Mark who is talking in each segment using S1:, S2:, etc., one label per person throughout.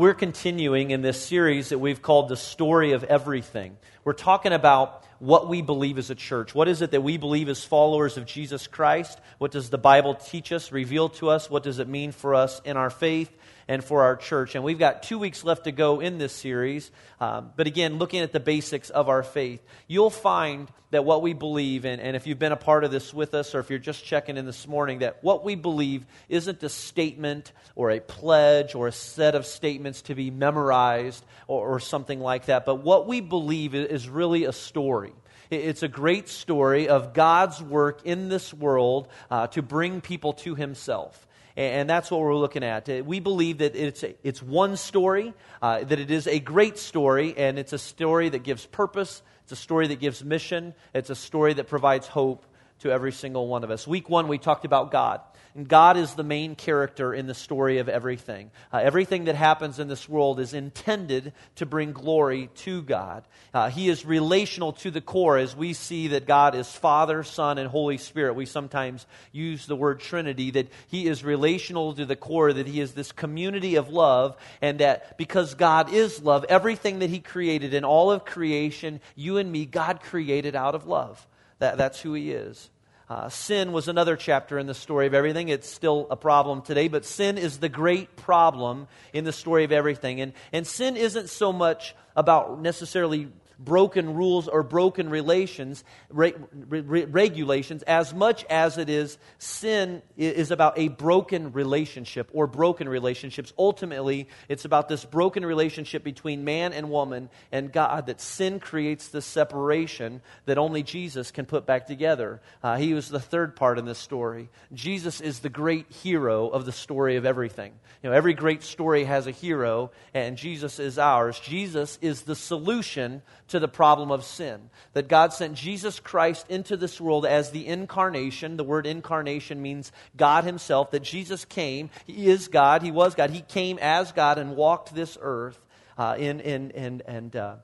S1: We're continuing in this series that we've called The Story of Everything. We're talking about what we believe as a church. What is it that we believe as followers of Jesus Christ? What does the Bible teach us, reveal to us? What does it mean for us in our faith? And for our church. And we've got two weeks left to go in this series. Um, but again, looking at the basics of our faith, you'll find that what we believe, and, and if you've been a part of this with us, or if you're just checking in this morning, that what we believe isn't a statement or a pledge or a set of statements to be memorized or, or something like that. But what we believe is really a story. It's a great story of God's work in this world uh, to bring people to Himself. And that's what we're looking at. Uh, we believe that it's, it's one story, uh, that it is a great story, and it's a story that gives purpose, it's a story that gives mission, it's a story that provides hope to every single one of us. Week one, we talked about God. And God is the main character in the story of everything. Uh, everything that happens in this world is intended to bring glory to God. Uh, he is relational to the core as we see that God is Father, Son, and Holy Spirit. We sometimes use the word Trinity, that He is relational to the core, that He is this community of love, and that because God is love, everything that He created in all of creation, you and me, God created out of love. That, that's who He is. Uh, sin was another chapter in the story of everything. It's still a problem today, but sin is the great problem in the story of everything. And, and sin isn't so much about necessarily broken rules or broken relations, re, re, regulations, as much as it is sin is about a broken relationship or broken relationships. Ultimately, it's about this broken relationship between man and woman and God that sin creates this separation that only Jesus can put back together. Uh, he was the third part in this story. Jesus is the great hero of the story of everything. You know, every great story has a hero, and Jesus is ours. Jesus is the solution to the problem of sin. That God sent Jesus Christ into this world as the incarnation. The word incarnation means God Himself. That Jesus came. He is God. He was God. He came as God and walked this earth uh, in, in, in, and uh,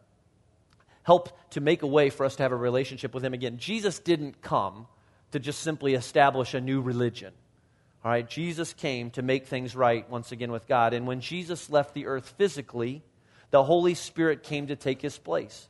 S1: helped to make a way for us to have a relationship with Him again. Jesus didn't come to just simply establish a new religion. All right, Jesus came to make things right once again with God. And when Jesus left the earth physically, the Holy Spirit came to take his place.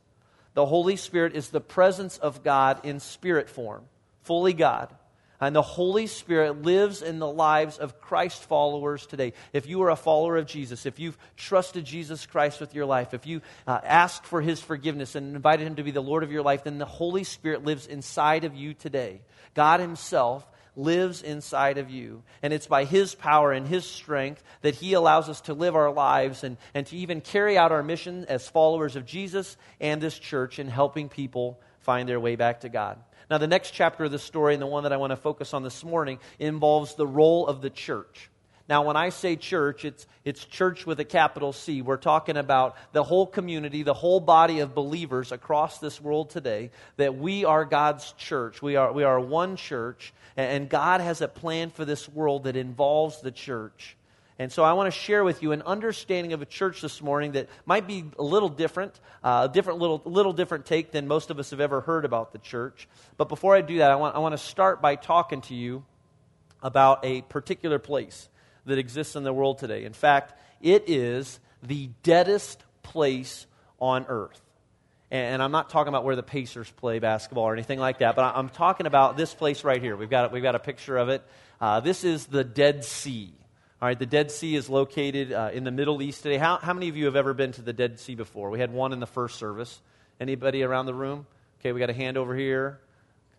S1: The Holy Spirit is the presence of God in spirit form, fully God. And the Holy Spirit lives in the lives of Christ followers today. If you are a follower of Jesus, if you've trusted Jesus Christ with your life, if you uh, asked for his forgiveness and invited him to be the Lord of your life, then the Holy Spirit lives inside of you today. God himself lives inside of you. And it's by His power and His strength that He allows us to live our lives and, and to even carry out our mission as followers of Jesus and this church in helping people find their way back to God. Now, the next chapter of the story, and the one that I want to focus on this morning, involves the role of the church. Now, when I say church, it's, it's church with a capital C. We're talking about the whole community, the whole body of believers across this world today, that we are God's church. We are, we are one church, and God has a plan for this world that involves the church. And so I want to share with you an understanding of a church this morning that might be a little different, uh, a different little, little different take than most of us have ever heard about the church. But before I do that, I want, I want to start by talking to you about a particular place that exists in the world today. In fact, it is the deadest place on earth. And I'm not talking about where the Pacers play basketball or anything like that, but I'm talking about this place right here. We've got, we've got a picture of it. Uh, this is the Dead Sea. All right, the Dead Sea is located uh, in the Middle East today. How, how many of you have ever been to the Dead Sea before? We had one in the first service. Anybody around the room? Okay, we got a hand over here.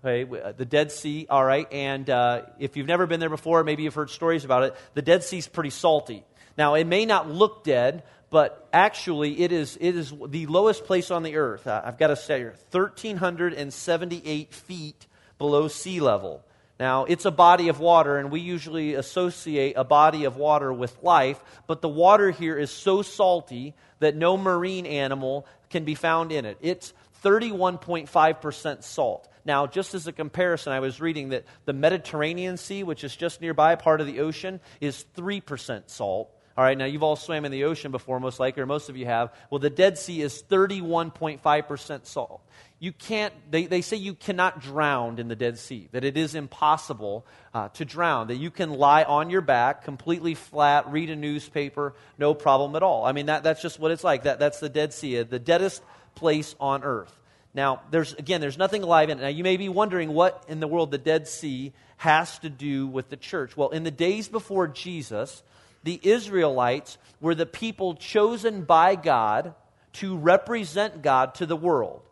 S1: Okay, uh, the Dead Sea, all right. And uh, if you've never been there before, maybe you've heard stories about it. The Dead Sea's pretty salty. Now, it may not look dead, but actually, it is, it is the lowest place on the earth. Uh, I've got to say here 1,378 feet below sea level. Now, it's a body of water, and we usually associate a body of water with life, but the water here is so salty that no marine animal can be found in it. It's 31.5% salt. Now, just as a comparison, I was reading that the Mediterranean Sea, which is just nearby, part of the ocean, is 3% salt. All right, now you've all swam in the ocean before, most likely, or most of you have. Well, the Dead Sea is 31.5% salt. You can't, they, they say you cannot drown in the Dead Sea, that it is impossible uh, to drown, that you can lie on your back completely flat, read a newspaper, no problem at all. I mean, that, that's just what it's like. That, that's the Dead Sea, the deadest place on earth. Now, there's, again, there's nothing alive in it. Now, you may be wondering what in the world the Dead Sea has to do with the church. Well, in the days before Jesus, the Israelites were the people chosen by God to represent God to the world.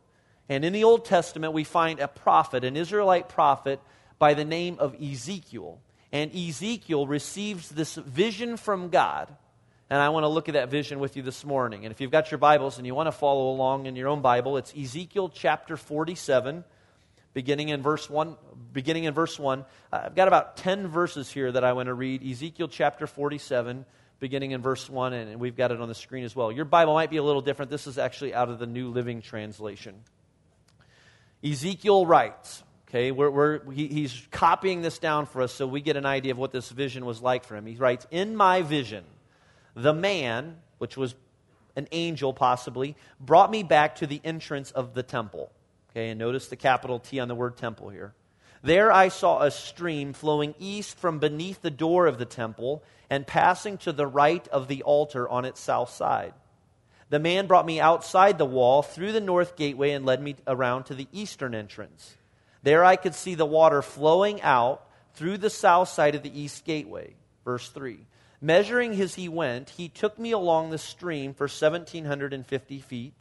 S1: And in the Old Testament, we find a prophet, an Israelite prophet by the name of Ezekiel. And Ezekiel receives this vision from God. And I want to look at that vision with you this morning. And if you've got your Bibles and you want to follow along in your own Bible, it's Ezekiel chapter 47 beginning in verse 1 beginning in verse 1 uh, i've got about 10 verses here that i want to read. Ezekiel chapter 47 beginning in verse 1 and we've got it on the screen as well. Your bible might be a little different. This is actually out of the new living translation. Ezekiel writes okay we're, we're, he, he's copying this down for us so we get an idea of what this vision was like for him. He writes in my vision the man which was an angel possibly brought me back to the entrance of the temple Okay, and notice the capital T on the word temple here. There I saw a stream flowing east from beneath the door of the temple and passing to the right of the altar on its south side. The man brought me outside the wall through the north gateway and led me around to the eastern entrance. There I could see the water flowing out through the south side of the east gateway. Verse 3. Measuring as he went, he took me along the stream for 1,750 feet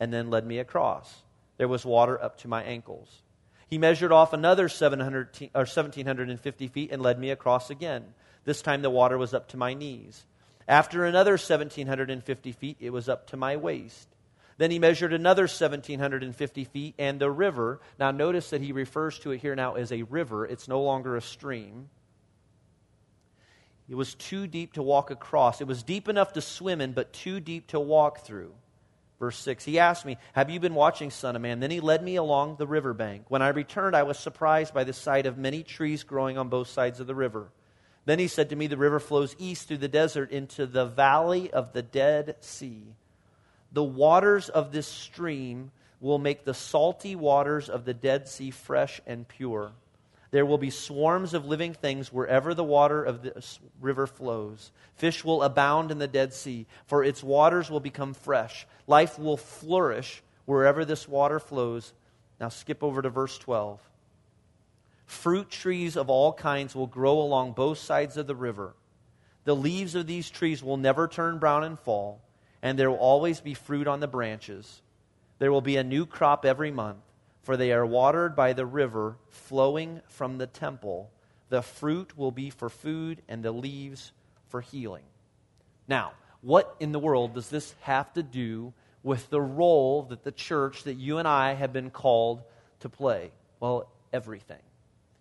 S1: and then led me across there was water up to my ankles. He measured off another 700 or 1,750 feet and led me across again. This time the water was up to my knees. After another 1,750 feet, it was up to my waist. Then he measured another 1,750 feet, and the river. Now, notice that he refers to it here now as a river. It's no longer a stream. It was too deep to walk across. It was deep enough to swim in, but too deep to walk through. Verse 6 He asked me, Have you been watching, Son of Man? Then he led me along the river bank. When I returned, I was surprised by the sight of many trees growing on both sides of the river. Then he said to me, The river flows east through the desert into the valley of the Dead Sea. The waters of this stream will make the salty waters of the Dead Sea fresh and pure. There will be swarms of living things wherever the water of the river flows. Fish will abound in the Dead Sea, for its waters will become fresh. Life will flourish wherever this water flows. Now skip over to verse 12. Fruit trees of all kinds will grow along both sides of the river. The leaves of these trees will never turn brown and fall, and there will always be fruit on the branches. There will be a new crop every month for they are watered by the river flowing from the temple. The fruit will be for food, and the leaves for healing. Now, what in the world does this have to do with the role that the church, that you and I have been called to play? Well, everything.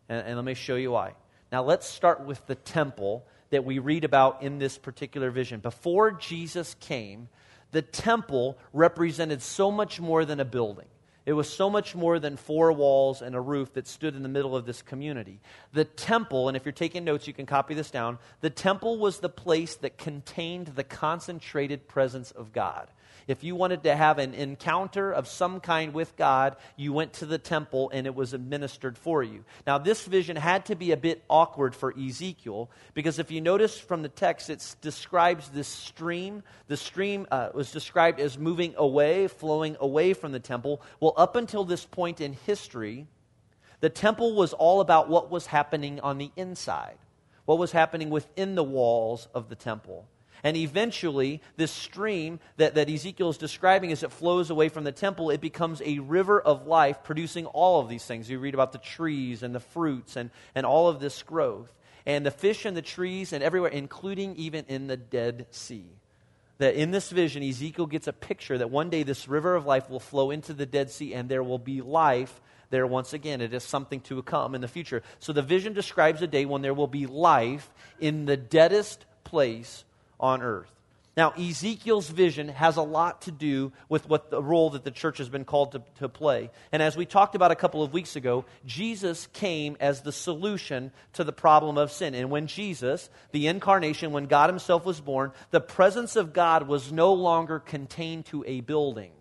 S1: And, and let me show you why. Now, let's start with the temple that we read about in this particular vision. Before Jesus came, the temple represented so much more than a building. It was so much more than four walls and a roof that stood in the middle of this community. The temple, and if you're taking notes, you can copy this down. The temple was the place that contained the concentrated presence of God. If you wanted to have an encounter of some kind with God, you went to the temple and it was administered for you. Now, this vision had to be a bit awkward for Ezekiel because if you notice from the text, it describes this stream. The stream uh, was described as moving away, flowing away from the temple. Well, up until this point in history, the temple was all about what was happening on the inside, what was happening within the walls of the temple. And eventually, this stream that, that Ezekiel is describing as it flows away from the temple, it becomes a river of life producing all of these things. You read about the trees and the fruits and, and all of this growth. And the fish and the trees and everywhere, including even in the Dead Sea. That in this vision, Ezekiel gets a picture that one day this river of life will flow into the Dead Sea and there will be life there once again. It is something to come in the future. So the vision describes a day when there will be life in the deadest place on earth. Now, Ezekiel's vision has a lot to do with what the role that the church has been called to, to, play. And as we talked about a couple of weeks ago, Jesus came as the solution to the problem of sin. And when Jesus, the incarnation, when God Himself was born, the presence of God was no longer contained to a building.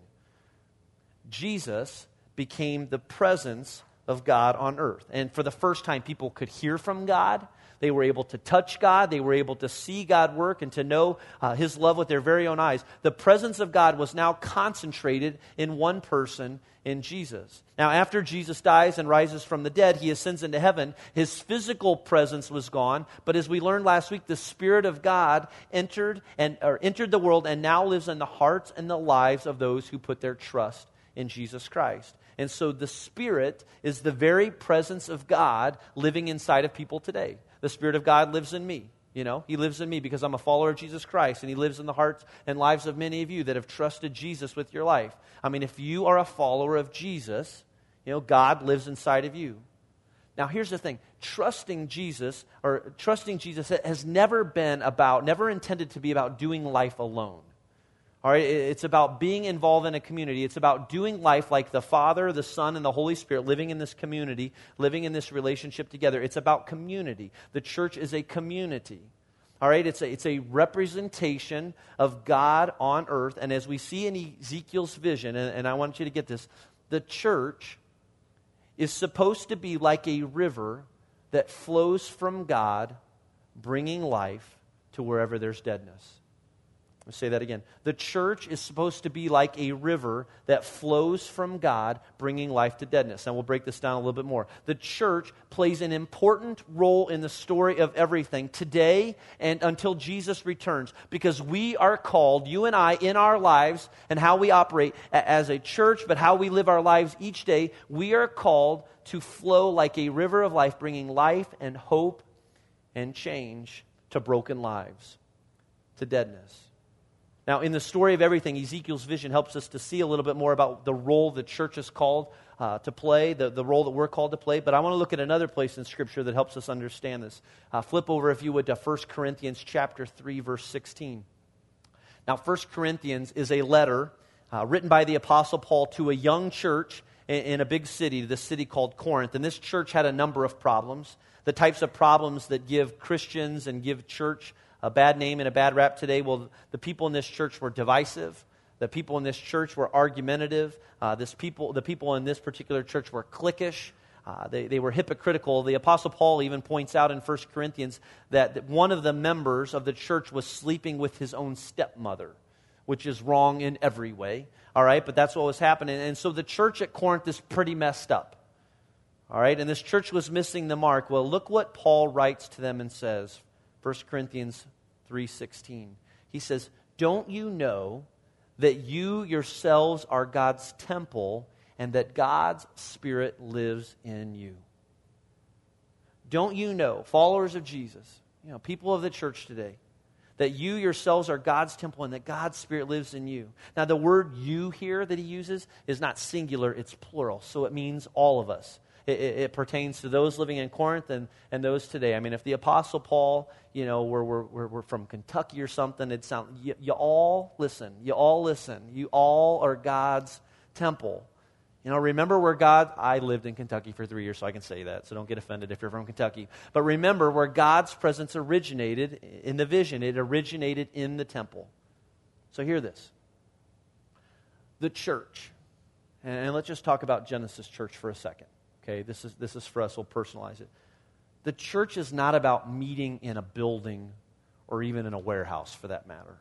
S1: Jesus became the presence of God on earth. And for the first time, people could hear from God they were able to touch God. They were able to see God work and to know uh, His love with their very own eyes. The presence of God was now concentrated in one person, in Jesus. Now, after Jesus dies and rises from the dead, He ascends into heaven. His physical presence was gone, but as we learned last week, the Spirit of God entered and or entered the world and now lives in the hearts and the lives of those who put their trust in Jesus Christ. And so the Spirit is the very presence of God living inside of people today. The Spirit of God lives in me. You know, He lives in me because I'm a follower of Jesus Christ, and He lives in the hearts and lives of many of you that have trusted Jesus with your life. I mean, if you are a follower of Jesus, you know, God lives inside of you. Now, here's the thing trusting Jesus, or trusting Jesus, has never been about, never intended to be about doing life alone. All right, it's about being involved in a community. It's about doing life like the Father, the Son, and the Holy Spirit, living in this community, living in this relationship together. It's about community. The church is a community. All right, it's a, it's a representation of God on earth. And as we see in Ezekiel's vision, and, and I want you to get this, the church is supposed to be like a river that flows from God, bringing life to wherever there's deadness. Let's say that again. The church is supposed to be like a river that flows from God, bringing life to deadness. And we'll break this down a little bit more. The church plays an important role in the story of everything today and until Jesus returns because we are called, you and I, in our lives and how we operate as a church, but how we live our lives each day, we are called to flow like a river of life, bringing life and hope and change to broken lives, to deadness. Now, in the story of everything, Ezekiel's vision helps us to see a little bit more about the role the church is called uh, to play, the, the role that we're called to play. But I want to look at another place in Scripture that helps us understand this. Uh, flip over, if you would, to 1 Corinthians chapter 3, verse 16. Now, 1 Corinthians is a letter uh, written by the Apostle Paul to a young church in, in a big city, the city called Corinth. And this church had a number of problems, the types of problems that give Christians and give church a bad name and a bad rap today. Well, the people in this church were divisive. The people in this church were argumentative. Uh, this people, the people in this particular church were cliquish. Uh, they, they were hypocritical. The Apostle Paul even points out in 1 Corinthians that, one of the members of the church was sleeping with his own stepmother, which is wrong in every way. All right, but that's what was happening. And so the church at Corinth is pretty messed up. All right, and this church was missing the mark. Well, look what Paul writes to them and says. 1 Corinthians 3:16. He says, "Don't you know that you yourselves are God's temple and that God's spirit lives in you?" Don't you know, followers of Jesus, you know, people of the church today, that you yourselves are God's temple and that God's Spirit lives in you. Now, the word you here that he uses is not singular, it's plural. So it means all of us. It, it, it, pertains to those living in Corinth and, and those today. I mean, if the Apostle Paul, you know, were, were, were, from Kentucky or something, it'd sound, you, you all listen. You all listen. You all are God's temple. You know, remember where God, I lived in Kentucky for three years, so I can say that, so don't get offended if you're from Kentucky. But remember where God's presence originated in the vision, it originated in the temple. So hear this the church, and let's just talk about Genesis Church for a second. Okay, this is, this is for us, we'll personalize it. The church is not about meeting in a building or even in a warehouse for that matter.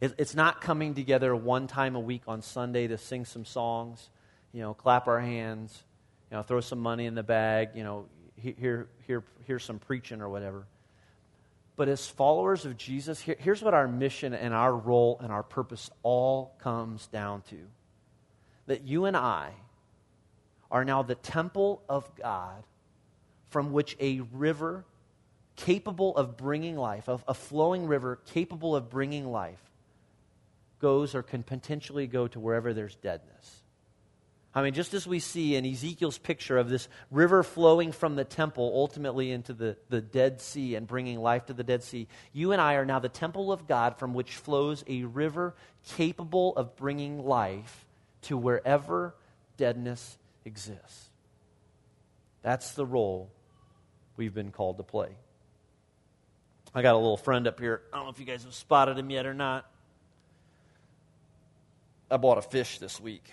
S1: It, it's not coming together one time a week on Sunday to sing some songs, you know, clap our hands, you know, throw some money in the bag, you know, hear, hear, hear some preaching or whatever. But as followers of Jesus, here, here's what our mission and our role and our purpose all comes down to that you and I, are now the temple of God from which a river capable of bringing life, of a flowing river capable of bringing life, goes or can potentially go to wherever there's deadness. I mean, just as we see in Ezekiel's picture of this river flowing from the temple ultimately into the, the Dead Sea and bringing life to the Dead Sea, you and I are now the temple of God from which flows a river capable of bringing life to wherever deadness exists. That's the role we've been called to play. I got a little friend up here. I don't know if you guys have spotted him yet or not. I bought a fish this week.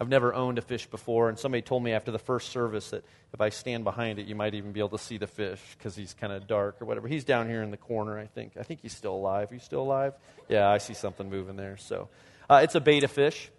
S1: I've never owned a fish before, and somebody told me after the first service that if I stand behind it, you might even be able to see the fish because he's kind of dark or whatever. He's down here in the corner, I think. I think he's still alive. Are you still alive? Yeah, I see something moving there. So uh, it's a betta fish,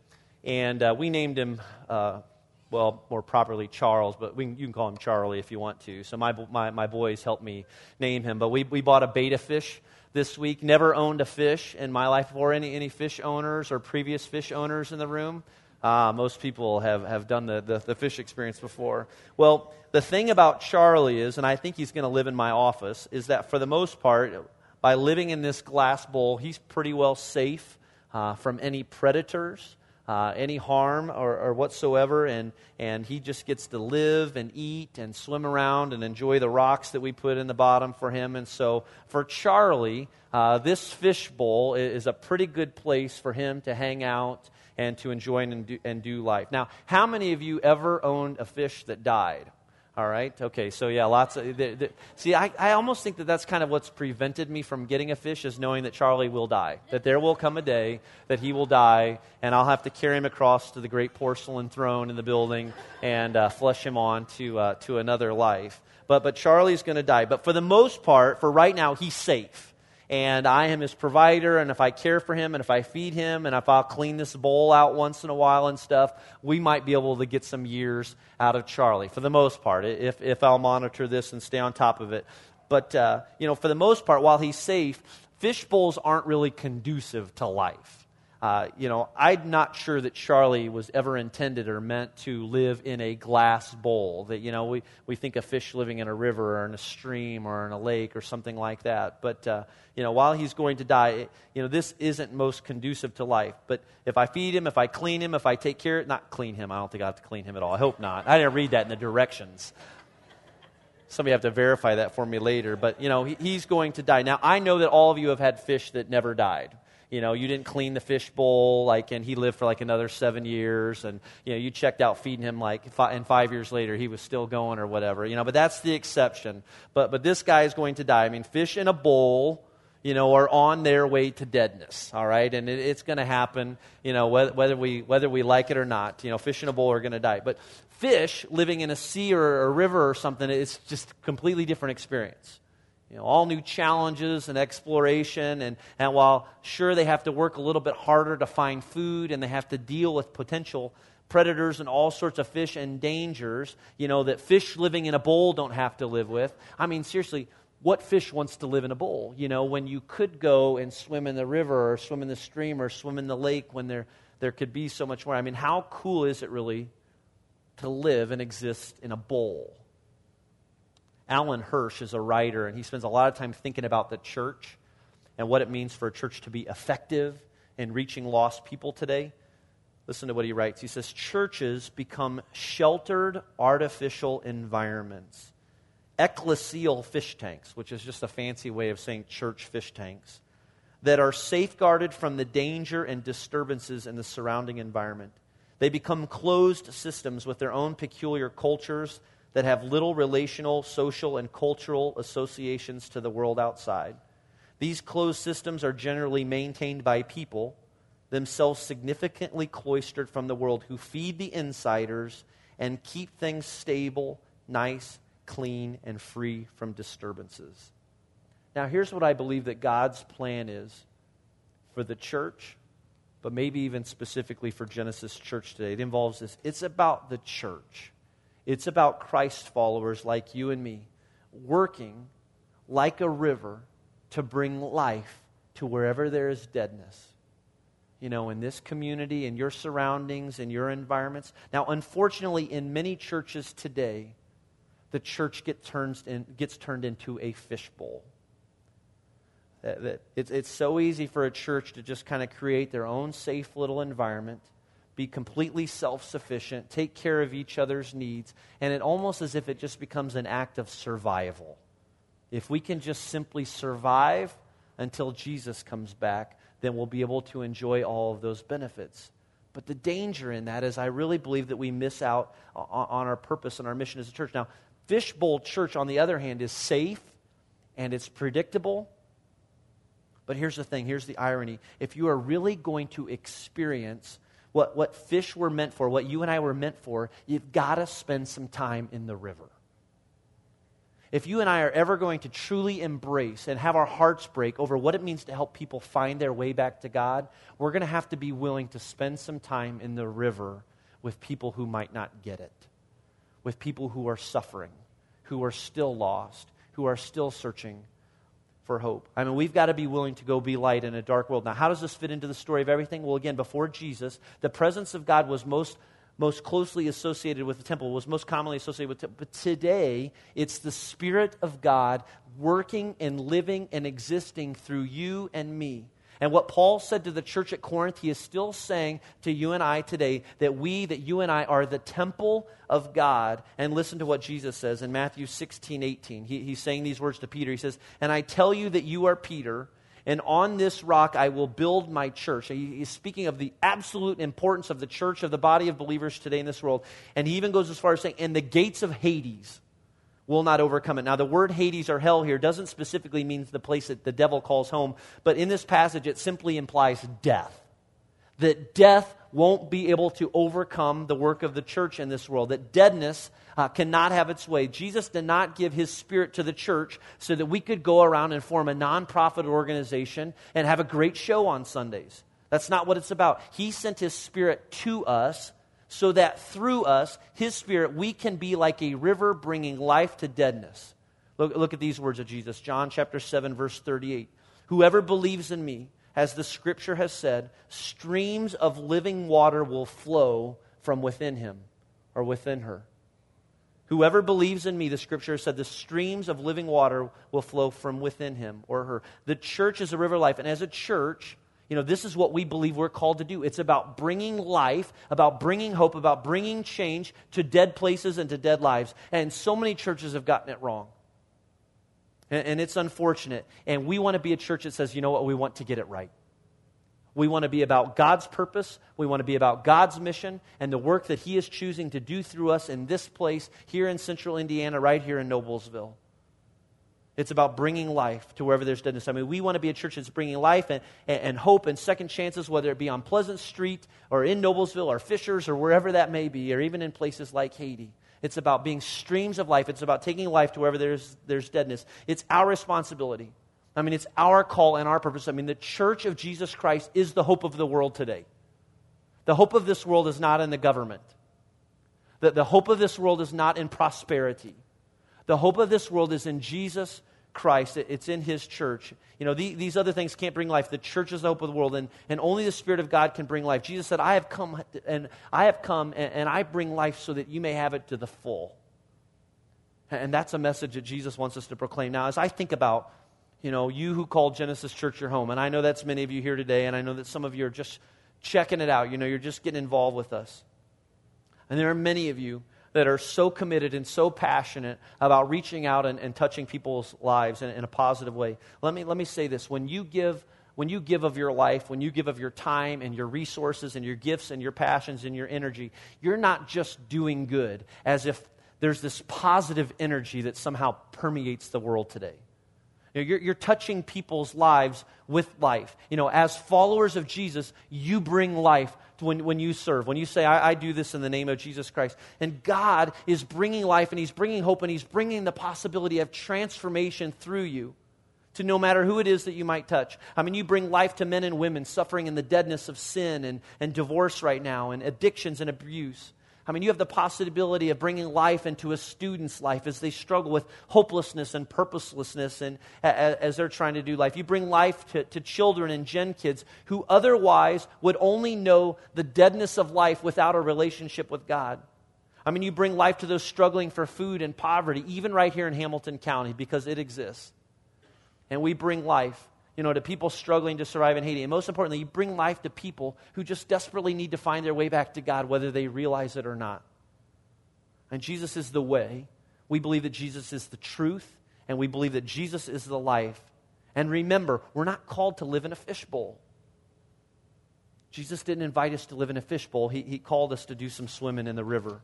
S1: and uh, we named him, uh, well, more properly Charles, but you can call him Charlie if you want to. So my, my, my boys helped me name him. But we, we bought a betta fish this week. Never owned a fish in my life before. Any, any fish owners or previous fish owners in the room? Uh, most people have, have done the, the, the, fish experience before. Well, the thing about Charlie is, and I think he's going to live in my office, is that for the most part, by living in this glass bowl, he's pretty well safe uh, from any predators. Uh, any harm or, or, whatsoever, and, and he just gets to live and eat and swim around and enjoy the rocks that we put in the bottom for him. And so, for Charlie, uh, this fish bowl is a pretty good place for him to hang out and to enjoy and do, and do life. Now, how many of you ever owned a fish that died? All right. Okay. So yeah, lots of. The, see, I, I almost think that that's kind of what's prevented me from getting a fish is knowing that Charlie will die. That there will come a day that he will die, and I'll have to carry him across to the great porcelain throne in the building and uh, flush him on to uh, to another life. But but Charlie's going to die. But for the most part, for right now, he's safe and I am his provider, and if I care for him, and if I feed him, and if I'll clean this bowl out once in a while and stuff, we might be able to get some years out of Charlie for the most part, if, if I'll monitor this and stay on top of it. But, uh, you know, for the most part, while he's safe, fish bowls aren't really conducive to life. Uh, you know, I'm not sure that Charlie was ever intended or meant to live in a glass bowl. That, you know, we, we think of fish living in a river or in a stream or in a lake or something like that. But, uh, you know, while he's going to die, you know, this isn't most conducive to life. But if I feed him, if I clean him, if I take care of not clean him, I don't think I have to clean him at all. I hope not. I didn't read that in the directions. Somebody have to verify that for me later. But, you know, he, he's going to die. Now, I know that all of you have had fish that never died you know, you didn't clean the fish bowl, like, and he lived for like another seven years, and you know, you checked out feeding him like, and five years later he was still going or whatever, you know. But that's the exception. But but this guy is going to die. I mean, fish in a bowl, you know, are on their way to deadness. All right, and it, it's going to happen, you know, whether, whether we whether we like it or not. You know, fish in a bowl are going to die, but fish living in a sea or a river or something, it's just completely different experience. You know, all new challenges and exploration. And, and while sure they have to work a little bit harder to find food and they have to deal with potential predators and all sorts of fish and dangers, you know, that fish living in a bowl don't have to live with. I mean, seriously, what fish wants to live in a bowl? You know, when you could go and swim in the river or swim in the stream or swim in the lake when there, there could be so much more. I mean, how cool is it really to live and exist in a bowl? Alan Hirsch is a writer, and he spends a lot of time thinking about the church and what it means for a church to be effective in reaching lost people today. Listen to what he writes. He says, Churches become sheltered, artificial environments, ecclesial fish tanks, which is just a fancy way of saying church fish tanks, that are safeguarded from the danger and disturbances in the surrounding environment. They become closed systems with their own peculiar cultures that have little relational, social, and cultural associations to the world outside. These closed systems are generally maintained by people, themselves significantly cloistered from the world, who feed the insiders and keep things stable, nice, clean, and free from disturbances. Now, here's what I believe that God's plan is for the church, but maybe even specifically for Genesis Church today. It involves this it's about the church. It's about Christ followers like you and me working like a river to bring life to wherever there is deadness. You know, in this community, in your surroundings, in your environments. Now, unfortunately, in many churches today, the church get turns in, gets turned into a fishbowl. It's, it's so easy for a church to just kind of create their own safe little environment be completely self sufficient, take care of each other's needs, and it almost as if it just becomes an act of survival. If we can just simply survive until Jesus comes back, then we'll be able to enjoy all of those benefits. But the danger in that is, I really believe that we miss out on our purpose and our mission as a church. Now, Fishbowl Church, on the other hand, is safe and it's predictable. But here's the thing here's the irony. If you are really going to experience what, what fish were meant for, what you and I were meant for, you've got to spend some time in the river. If you and I are ever going to truly embrace and have our hearts break over what it means to help people find their way back to God, we're going to have to be willing to spend some time in the river with people who might not get it, with people who are suffering, who are still lost, who are still searching for hope. I mean, we've got to be willing to go be light in a dark world. Now, how does this fit into the story of everything? Well, again, before Jesus, the presence of God was most most closely associated with the temple, was most commonly associated with temple. But today, it's the Spirit of God working and living and existing through you and me. And what Paul said to the church at Corinth, he is still saying to you and I today that we, that you and I are the temple of God. And listen to what Jesus says in Matthew 16, 18. He, he's saying these words to Peter. He says, And I tell you that you are Peter, and on this rock I will build my church. He, He's speaking of the absolute importance of the church, of the body of believers today in this world. And he even goes as far as saying, And the gates of Hades will not overcome it. Now, the word Hades or hell here doesn't specifically mean the place that the devil calls home, but in this passage it simply implies death. That death won't be able to overcome the work of the church in this world, that deadness uh, cannot have its way. Jesus did not give his spirit to the church so that we could go around and form a nonprofit organization and have a great show on Sundays. That's not what it's about. He sent his spirit to us so that through us, His Spirit, we can be like a river bringing life to deadness. Look, look at these words of Jesus. John chapter 7, verse 38. Whoever believes in me, as the scripture has said, streams of living water will flow from within him or within her. Whoever believes in me, the scripture said, the streams of living water will flow from within him or her. The church is a river of life. And as a church, you know, this is what we believe we're called to do. It's about bringing life, about bringing hope, about bringing change to dead places and to dead lives. And so many churches have gotten it wrong. And, and it's unfortunate. And we want to be a church that says, you know what, we want to get it right. We want to be about God's purpose. We want to be about God's mission and the work that He is choosing to do through us in this place, here in central Indiana, right here in Noblesville. It's about bringing life to wherever there's deadness. I mean, we want to be a church that's bringing life and, and, and, hope and second chances, whether it be on Pleasant Street or in Noblesville or Fishers or wherever that may be, or even in places like Haiti. It's about being streams of life. It's about taking life to wherever there's, there's deadness. It's our responsibility. I mean, it's our call and our purpose. I mean, the church of Jesus Christ is the hope of the world today. The hope of this world is not in the government, the, the hope of this world is not in prosperity. The hope of this world is in Jesus Christ. It's in His church. You know, the, these other things can't bring life. The church is the hope of the world, and, and only the Spirit of God can bring life. Jesus said, I have come, and I have come, and, and I bring life so that you may have it to the full. And that's a message that Jesus wants us to proclaim. Now, as I think about, you know, you who call Genesis Church your home, and I know that's many of you here today, and I know that some of you are just checking it out. You know, you're just getting involved with us. And there are many of you that are so committed and so passionate about reaching out and, and touching people's lives in, in a positive way. Let me, let me say this. When you give when you give of your life, when you give of your time and your resources and your gifts and your passions and your energy, you're not just doing good as if there's this positive energy that somehow permeates the world today. You know, you're, you're touching people's lives with life. You know, as followers of Jesus, you bring life when, when you serve, when you say, I, I do this in the name of Jesus Christ. And God is bringing life and He's bringing hope and He's bringing the possibility of transformation through you to no matter who it is that you might touch. I mean, you bring life to men and women suffering in the deadness of sin and, and divorce right now and addictions and abuse. I mean, you have the possibility of bringing life into a student's life as they struggle with hopelessness and purposelessness and as they're trying to do life. You bring life to, to children and gen kids who otherwise would only know the deadness of life without a relationship with God. I mean, you bring life to those struggling for food and poverty, even right here in Hamilton County, because it exists. And we bring life you know, to people struggling to survive in Haiti. And most importantly, you bring life to people who just desperately need to find their way back to God, whether they realize it or not. And Jesus is the way. We believe that Jesus is the truth, and we believe that Jesus is the life. And remember, we're not called to live in a fishbowl. Jesus didn't invite us to live in a fishbowl, he, he called us to do some swimming in the river.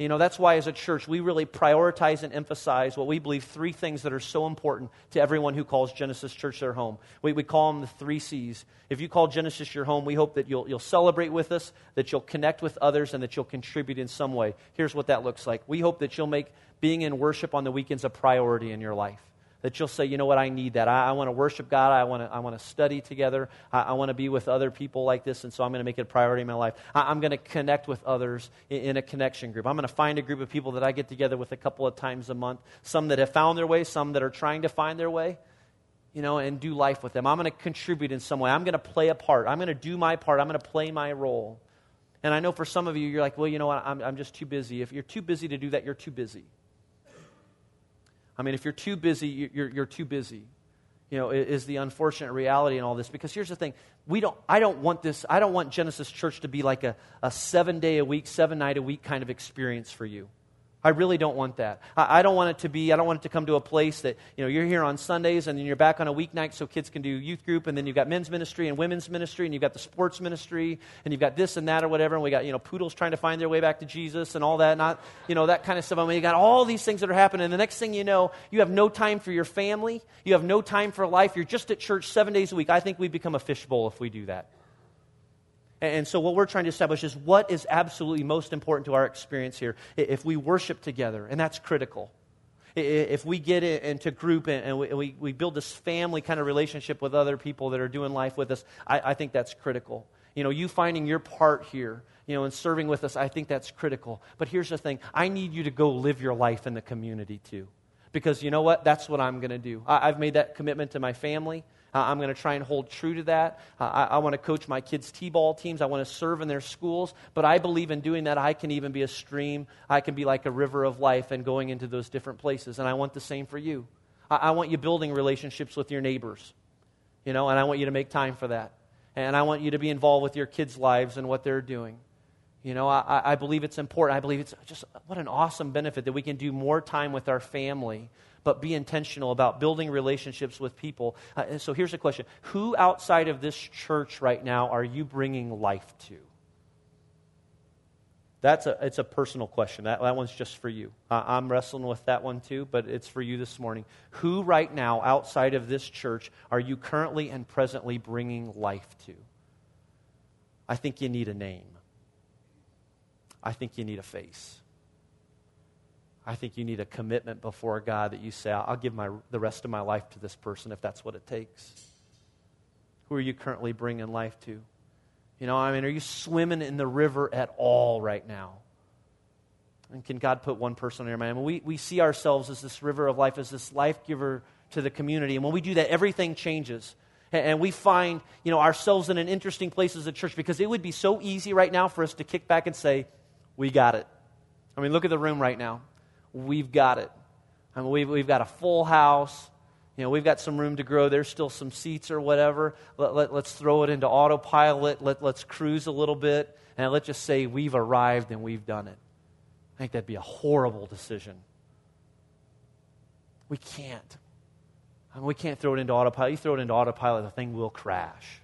S1: You know, that's why as a church, we really prioritize and emphasize what we believe three things that are so important to everyone who calls Genesis Church their home. We, we call them the three C's. If you call Genesis your home, we hope that you'll, you'll celebrate with us, that you'll connect with others, and that you'll contribute in some way. Here's what that looks like. We hope that you'll make being in worship on the weekends a priority in your life that you'll say, you know what, I need that. I, I want to worship God. I want to, I want to study together. I, I want to be with other people like this, and so I'm going to make it a priority in my life. I, am going to connect with others in, in, a connection group. I'm going to find a group of people that I get together with a couple of times a month, some that have found their way, some that are trying to find their way, you know, and do life with them. I'm going to contribute in some way. I'm going to play a part. I'm going to do my part. I'm going to play my role. And I know for some of you, you're like, well, you know what, I'm, I'm just too busy. If you're too busy to do that, you're too busy. I mean, if you're too busy, you're, you're too busy. You know, is the unfortunate reality in all this. Because here's the thing we don't, I don't want this, I don't want Genesis Church to be like a, a seven day a week, seven night a week kind of experience for you. I really don't want that. I, don't want it to be, I don't want it to come to a place that, you know, you're here on Sundays and then you're back on a weeknight so kids can do youth group and then you've got men's ministry and women's ministry and you've got the sports ministry and you've got this and that or whatever and we got, you know, poodles trying to find their way back to Jesus and all that, not, you know, that kind of stuff. I mean, you got all these things that are happening and the next thing you know, you have no time for your family. You have no time for life. You're just at church seven days a week. I think we become a fishbowl if we do that. And so, what we're trying to establish is what is absolutely most important to our experience here. If we worship together, and that's critical. If we get into group and we, we build this family kind of relationship with other people that are doing life with us, I, think that's critical. You know, you finding your part here, you know, and serving with us, I think that's critical. But here's the thing I need you to go live your life in the community too. Because you know what? That's what I'm going to do. I've made that commitment to my family. Uh, I'm going to try and hold true to that. Uh, I, I want to coach my kids' T ball teams. I want to serve in their schools. But I believe in doing that, I can even be a stream. I can be like a river of life and going into those different places. And I want the same for you. I, I want you building relationships with your neighbors, you know, and I want you to make time for that. And I want you to be involved with your kids' lives and what they're doing. You know, I, I believe it's important. I believe it's just what an awesome benefit that we can do more time with our family but be intentional about building relationships with people. Uh, so here's a question Who outside of this church right now are you bringing life to? That's a, it's a personal question. That, that one's just for you. Uh, I'm wrestling with that one too, but it's for you this morning. Who right now outside of this church are you currently and presently bringing life to? I think you need a name. I think you need a face. I think you need a commitment before God that you say, I'll give my, the rest of my life to this person if that's what it takes. Who are you currently bringing life to? You know, I mean, are you swimming in the river at all right now? And can God put one person on your mind? I mean, we, we see ourselves as this river of life, as this life giver to the community. And when we do that, everything changes. And, and we find, you know, ourselves in an interesting place as a church because it would be so easy right now for us to kick back and say, we got it. I mean, look at the room right now we've got it. I mean, we've, we've got a full house. You know, we've got some room to grow. There's still some seats or whatever. Let, let, let's throw it into autopilot. Let, let's cruise a little bit. And let's just say we've arrived and we've done it. I think that'd be a horrible decision. We can't. I mean, we can't throw it into autopilot. You throw it into autopilot, the thing will crash.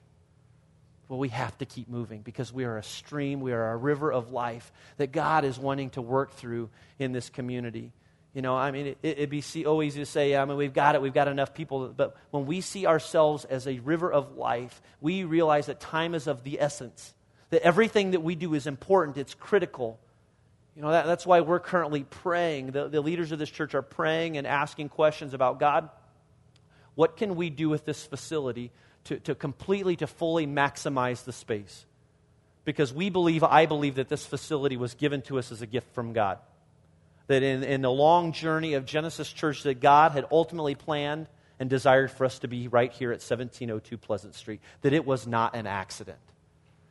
S1: Well, we have to keep moving because we are a stream, we are a river of life that God is wanting to work through in this community. You know, I mean, it, would be so oh, easy to say, I mean, we've got it, we've got enough people. But when we see ourselves as a river of life, we realize that time is of the essence, that everything that we do is important, it's critical. You know, that, that's why we're currently praying. The, the leaders of this church are praying and asking questions about God, what can we do with this facility to, to completely, to fully maximize the space. Because we believe, I believe, that this facility was given to us as a gift from God. That in, in the long journey of Genesis Church, that God had ultimately planned and desired for us to be right here at 1702 Pleasant Street. That it was not an accident.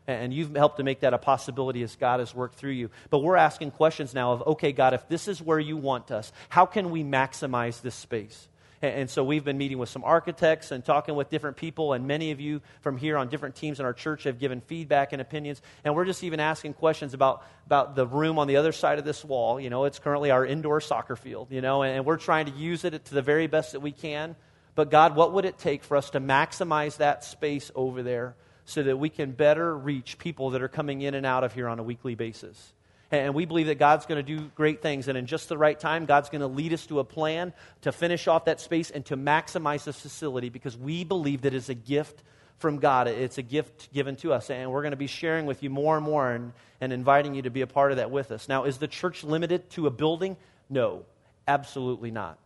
S1: And you've helped to make that a possibility as God has worked through you. But we're asking questions now of, okay, God, if this is where you want us, how can we maximize this space? And so we've been meeting with some architects and talking with different people, and many of you from here on different teams in our church have given feedback and opinions. And we're just even asking questions about, about the room on the other side of this wall. You know, it's currently our indoor soccer field, you know, and we're trying to use it to the very best that we can. But God, what would it take for us to maximize that space over there so that we can better reach people that are coming in and out of here on a weekly basis? And we believe that God's going to do great things. And in just the right time, God's going to lead us to a plan to finish off that space and to maximize this facility because we believe that it's a gift from God. It's a gift given to us. And we're going to be sharing with you more and more and, and inviting you to be a part of that with us. Now, is the church limited to a building? No, absolutely not.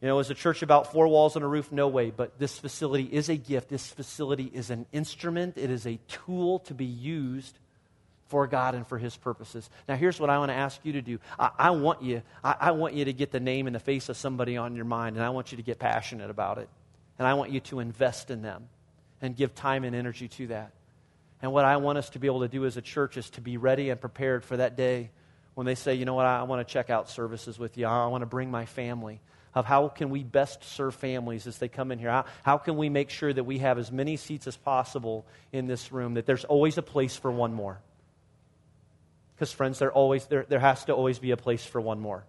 S1: You know, is a church about four walls and a roof? No way. But this facility is a gift. This facility is an instrument, it is a tool to be used for God and for His purposes. Now, here's what I want to ask you to do. I, I want you, I, I want you to get the name and the face of somebody on your mind, and I want you to get passionate about it. And I want you to invest in them and give time and energy to that. And what I want us to be able to do as a church is to be ready and prepared for that day when they say, you know what, I want to check out services with you. I want to bring my family. Of how can we best serve families as they come in here? How, how can we make sure that we have as many seats as possible in this room, that there's always a place for one more? Because, friends, there, always, there, there has to always be a place for one more.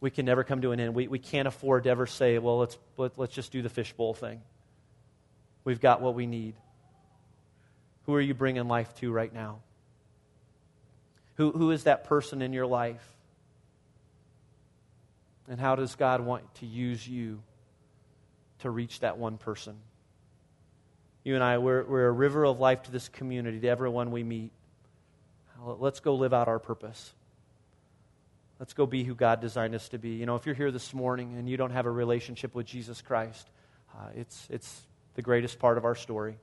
S1: We can never come to an end. We, we can't afford to ever say, well, let's, let, us let us just do the fishbowl thing. We've got what we need. Who are you bringing life to right now? Who, who is that person in your life? And how does God want to use you to reach that one person? You and I, we're, we're a river of life to this community, to everyone we meet. Let's go live out our purpose. Let's go be who God designed us to be. You know, if you're here this morning and you don't have a relationship with Jesus Christ, uh, it's, it's the greatest part of our story.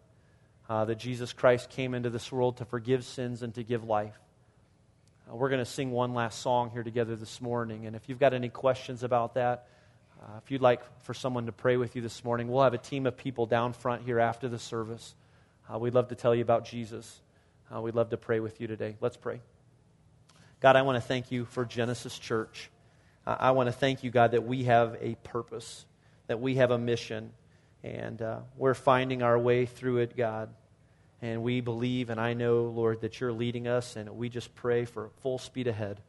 S1: Uh, that Jesus Christ came into this world to forgive sins and to give life. Uh, we're going to sing one last song here together this morning. And if you've got any questions about that, uh, if you'd like for someone to pray with you this morning, we'll have a team of people down front here after the service. Uh, we'd love to tell you about Jesus. Uh, we'd love to pray with you today. Let's pray. God, I want to thank you for Genesis Church. Uh, I want to thank you, God, that we have a purpose, that we have a mission, and uh, we're finding our way through it, God. And we believe, and I know, Lord, that you're leading us, and we just pray for full speed ahead.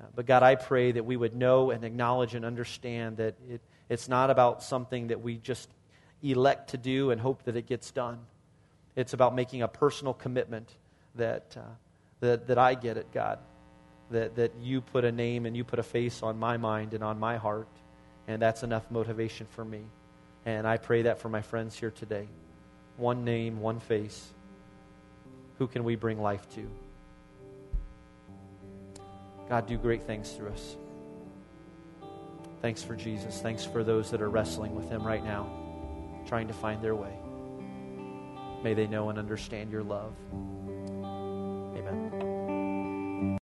S1: Uh, but God, I pray that we would know and acknowledge and understand that it, it's not about something that we just elect to do and hope that it gets done. It's about making a personal commitment that, uh, that, that I get it, God. That, that you put a name and you put a face on my mind and on my heart. And that's enough motivation for me. And I pray that for my friends here today. One name, one face. Who can we bring life to? God, do great things through us. Thanks for Jesus. Thanks for those that are wrestling with Him right now, trying to find their way. May they know and understand your love.